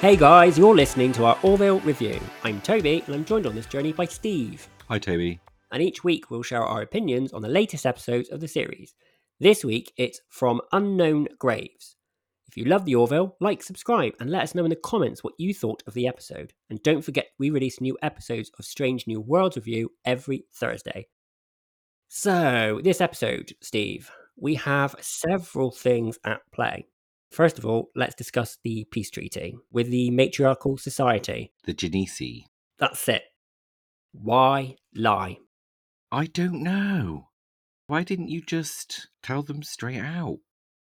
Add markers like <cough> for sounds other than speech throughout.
Hey guys, you're listening to our Orville review. I'm Toby, and I'm joined on this journey by Steve. Hi, Toby. And each week we'll share our opinions on the latest episodes of the series. This week it's From Unknown Graves. If you love the Orville, like, subscribe, and let us know in the comments what you thought of the episode. And don't forget, we release new episodes of Strange New Worlds Review every Thursday. So, this episode, Steve, we have several things at play. First of all, let's discuss the peace treaty with the matriarchal society. The Genesi. That's it. Why lie? I don't know. Why didn't you just tell them straight out?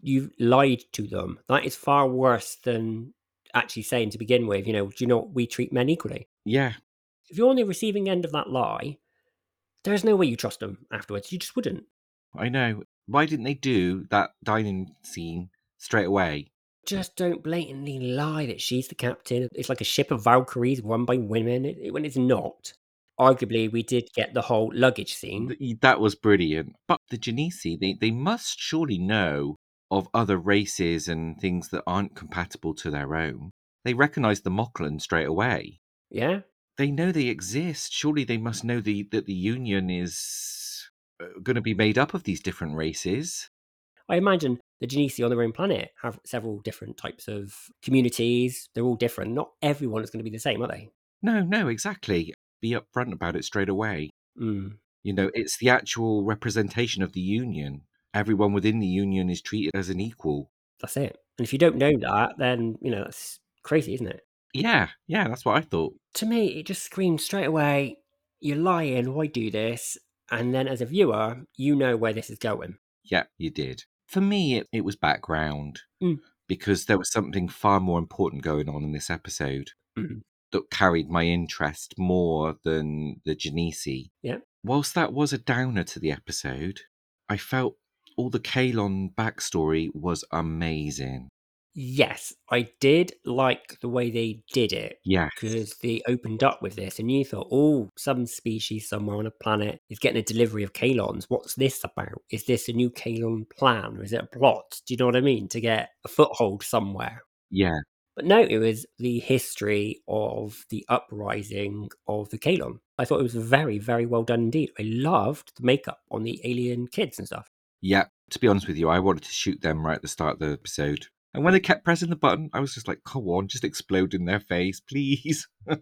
You've lied to them. That is far worse than actually saying to begin with, you know, do you know we treat men equally? Yeah. If you're on the receiving end of that lie, there's no way you trust them afterwards. You just wouldn't. I know. Why didn't they do that dining scene straight away? Just don't blatantly lie that she's the captain. It's like a ship of Valkyries run by women it, when it's not. Arguably, we did get the whole luggage scene. That was brilliant. But the Genesi, they, they must surely know of other races and things that aren't compatible to their own. They recognize the Moclan straight away. Yeah? They know they exist. Surely they must know the, that the Union is uh, going to be made up of these different races. I imagine the Genesi on their own planet have several different types of communities. They're all different. Not everyone is going to be the same, are they? No, no, exactly. Be upfront about it straight away. Mm. You know, it's the actual representation of the union. Everyone within the union is treated as an equal. That's it. And if you don't know that, then, you know, that's crazy, isn't it? Yeah, yeah, that's what I thought. To me, it just screams straight away, you're lying, why do this? And then as a viewer, you know where this is going. Yeah, you did. For me, it, it was background Mm. because there was something far more important going on in this episode Mhm. that carried my interest more than the Genesi. Yeah. Whilst that was a downer to the episode, I felt all the Kaylon backstory was amazing. Yes, I did like the way they did it Yeah. because they opened up with this and you thought, oh, some species somewhere on a planet is getting a delivery of Kaylons. What's this about? Is this a new Kaylon plan or is it a plot? Do you know what I mean? To get a foothold somewhere. Yeah. But no, it was the history of the uprising of the Kaylon. I thought it was very, very well done indeed. I loved the makeup on the alien kids and stuff. Yeah, to be honest with you, I wanted to shoot them right at the start of the episode. And when they kept pressing the button, I was just like, come on, just explode in their face, please. <laughs>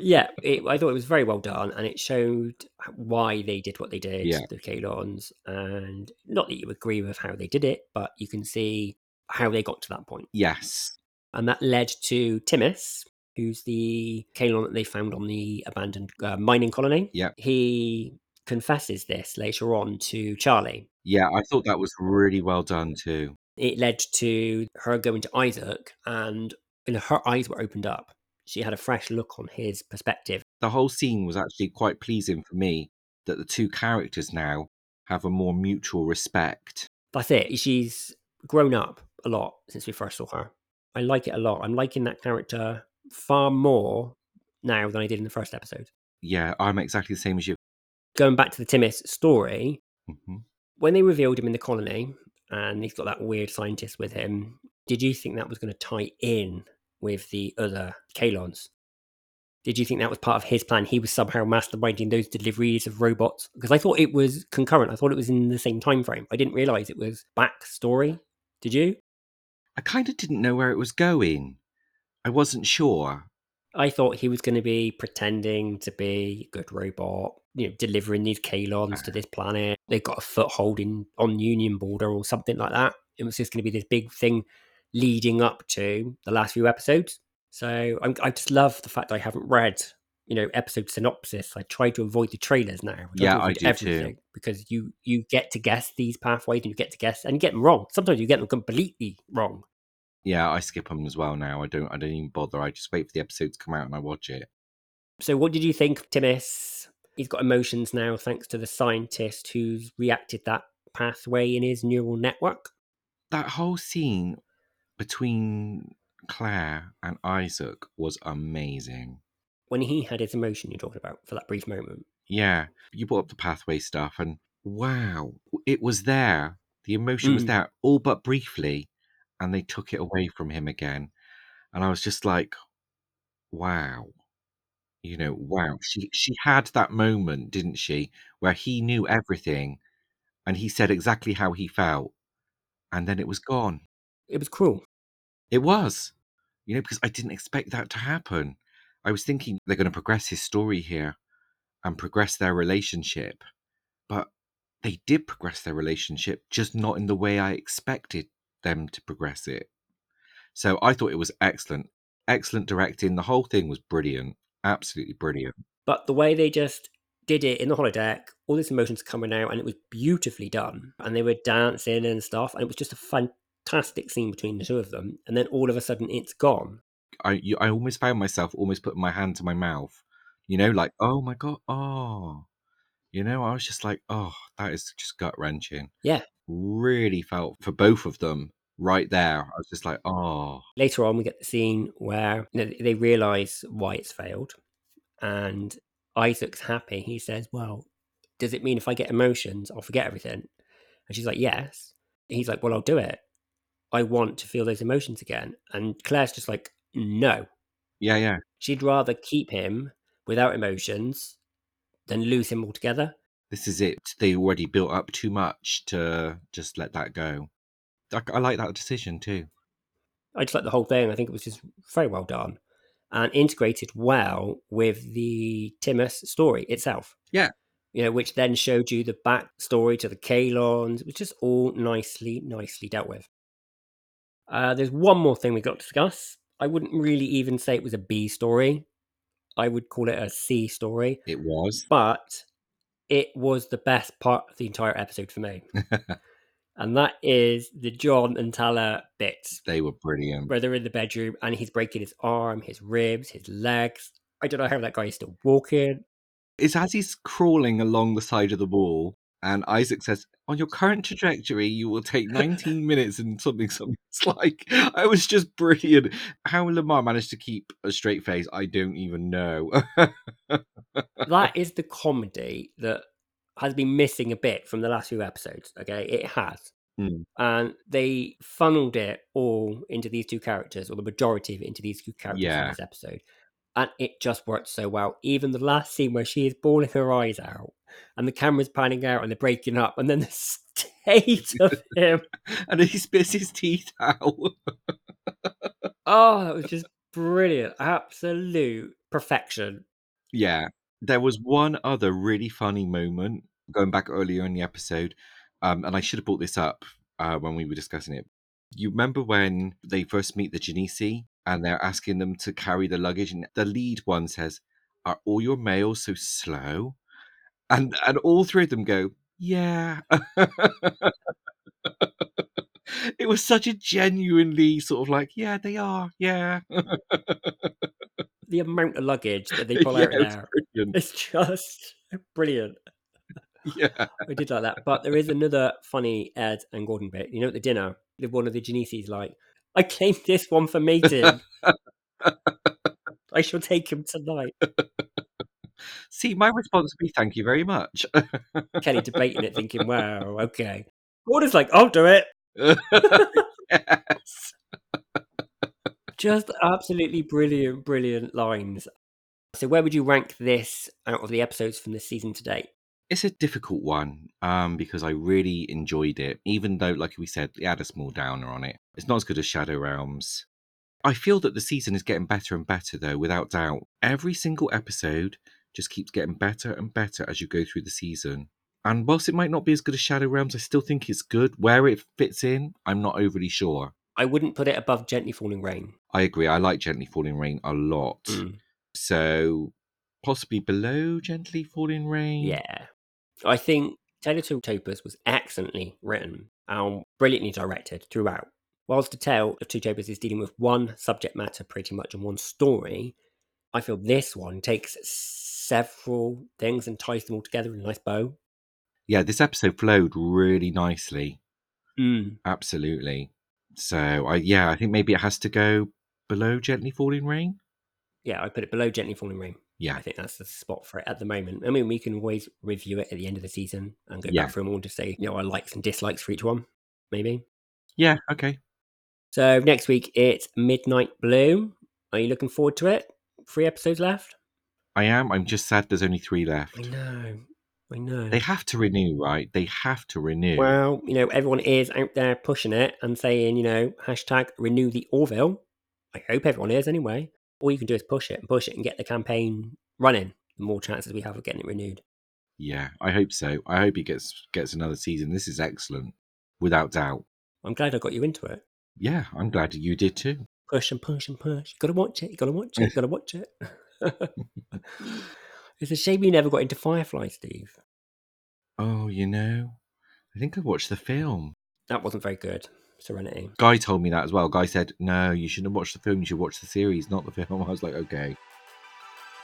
yeah, it, I thought it was very well done, and it showed why they did what they did, Yeah. the Kaylons, and not that you agree with how they did it, but you can see how they got to that point, yes. and that led to Timis, who's the Kaylon that they found on the abandoned uh, mining colony. Yeah. he confesses this later on to Charly. Yeah, I thought that was really well done too. It led to her going to Isaac, and you know, her eyes were opened up. She had a fresh look on his perspective. The whole scene was actually quite pleasing for me that the two characters now have a more mutual respect. That's it. She's grown up a lot since we first saw her. I like it a lot. I'm liking that character far more now than I did in the first episode. Yeah, I'm exactly the same as you. Going back to the Timis story, hmm when they revealed him in the colony and he's got that weird scientist with him, did you think that was going to tie in with the other Kaylons? Did you think that was part of his plan? He was somehow masterminding those deliveries of robots? Because I thought it was concurrent. I thought it was in the same time frame. I didn't realize it was backstory. Did you? I kind of didn't know where it was going. I wasn't sure. I thought he was going to be pretending to be a good robot, you know, delivering these Kaylons to this planet. They've got a foothold in on Union border or something like that. It was just going to be this big thing leading up to the last few episodes. So I'm, I just love the fact I haven't read, you know, episode synopsis. I try to avoid the trailers now. Yeah, I do too. because you you get to guess these pathways and you get to guess and you get them wrong. Sometimes you get them completely wrong. Yeah, I skip them as well now. I don't. I don't even bother. I just wait for the episode to come out and I watch it. So, what did you think of Timis? He's got emotions now, thanks to the scientist who's reacted that pathway in his neural network. That whole scene between Claire and Isaac was amazing. When he had his emotion, you're talking about for that brief moment. Yeah, you brought up the pathway stuff, and wow, it was there. The emotion was Mm. there, all but briefly, and they took it away from him again. And I was just like, wow. You know, wow. She she had that moment, didn't she, where he knew everything and he said exactly how he felt and then it was gone. It was cruel. It was. You know, because I didn't expect that to happen. I was thinking they're going to progress his story here and progress their relationship. But they did progress their relationship, just not in the way I expected them to progress it. So I thought it was excellent. Excellent directing. The whole thing was brilliant. Absolutely brilliant. But the way they just did it in the holodeck, all these emotions coming out, and it was beautifully done. And they were dancing and stuff, and it was just a fantastic scene between the two of them. And then all of a sudden, it's gone. I you, I almost found myself almost putting my hand to my mouth, you know, like oh my god, oh, you know, I was just like, oh, that is just gut wrenching. Yeah. Really felt for both of them right there. I was just like, oh. Later on, we get the scene where you know, they realize why it's failed, and Isaac's happy. He says, "Well, does it mean if I get emotions, I'll forget everything?" And she's like, "Yes." He's like, "Well, I'll do it. I want to feel those emotions again." And Claire's just like, "No." Yeah, yeah. She'd rather keep him without emotions than lose him altogether. This is it. They already built up too much to just let that go. I, I like that decision too. I just like the whole thing. I think it was just very well done and integrated well with the Timis story itself. Yeah. You know, which then showed you the backstory to the Kaylons, which is all nicely, nicely dealt with. Uh, there's one more thing we got to discuss. I wouldn't really even say it was a B story. I would call it a C story. It was. But it was the best part of the entire episode for me. <laughs> and that is the John and Talla bits. They were brilliant. Where they're in the bedroom and he's breaking his arm, his ribs, his legs. I don't know how that guy is still walking. It's as he's crawling along the side of the wall, and Isaac says, On your current trajectory, you will take <laughs> 19 minutes and something, something. It's like, I was just brilliant. How LaMarr managed to keep a straight face, I don't even know. that <laughs> is the comedy that has been missing a bit from the last few episodes. Okay, it has. Mm. And they funneled it all into these two characters, or the majority of it into these two characters Yeah. in this episode. And it just worked so well. Even the last scene where she is bawling her eyes out and the camera's panning out and they're breaking up, and then <laughs> the state of <laughs> him. and he spits his teeth out. Oh, that was <laughs> just brilliant. Absolute perfection. Yeah. There was one other really funny moment going back earlier in the episode, um, and I should have brought this up uh, when we were discussing it. You remember when they first meet the Genesi and they're asking them to carry the luggage, and the lead one says, "Are all your males so slow?" And and all three of them go, "Yeah." <laughs> it was such a genuinely sort of like, "Yeah, they are. Yeah." The amount of luggage that they <laughs> pull out yeah, of it's there. brilliant. It's just <laughs> brilliant. Yeah. I did like that. But there is another funny Ed and Gordon bit. You know, at the dinner, the- one of the Genesis like, I claimed this one for mating. <laughs> I shall take him tonight. See, my response would be thank you very much. <laughs> Kelly debating it, thinking, wow, okay. Gordon's like, I'll do it. <laughs> yes. Just absolutely brilliant, brilliant lines. So, where would you rank this out of the episodes from this season to date? It's a difficult one um, because I really enjoyed it, even though, like we said, it had a small downer on it. It's not as good as Shadow Realms. I feel that the season is getting better and better, though, without doubt. Every single episode just keeps getting better and better as you go through the season. And whilst it might not be as good as Shadow Realms, I still think it's good. Where it fits in, I'm not overly sure. I wouldn't put it above Gently Falling Rain. I agree. I like Gently Falling Rain a lot. Mm, So possibly below Gently Falling Rain. yeah. I think Tale of Two Topas was excellently written and brilliantly directed throughout. Whilst the Tale of Two Topas is dealing with one subject matter pretty much and one story, I feel this one takes several things and ties them all together in a nice bow. Yeah, this episode flowed really nicely. Mm. Absolutely. So I yeah, I think maybe it has to go below Gently Falling Rain. Yeah, I put it below Gently Falling Rain. Yeah. I think that's the spot for it at the moment. I mean, we can always review it at the end of the season and go Yeah. back through them all to say, you know, our likes and dislikes for each one, maybe. Yeah, okay. So next week it's Midnight Blue. Are you looking forward to it? Three episodes left. I am. I'm just sad there's only three left. I know. I know. They have to renew, right? They have to renew. Well, you know, everyone is out there pushing it and saying, you know, hashtag renew the Orville. I hope everyone is anyway. All you can do is push it and push it and get the campaign running. The more chances we have of getting it renewed. yeah, I hope so. I hope he gets gets another season. This is excellent, without doubt. I'm glad I got you into it. Yeah, I'm glad you did too. Push and push and push. You gotta watch it. You gotta watch it. You gotta watch it. <laughs> it's a shame you never got into Firefly, Steve. Oh, you know, I think I watched the film. That wasn't very good. Serenity. Guy told me that as well. Guy said, "No, you shouldn't watch the film. You should watch the series, not the film." <laughs> I was like, "Okay."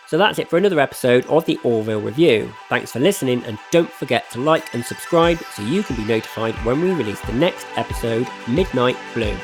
So that's it for another episode of the Orville Review. Thanks for listening, and don't forget to like and subscribe so you can be notified when we release the next episode, Midnight Blue.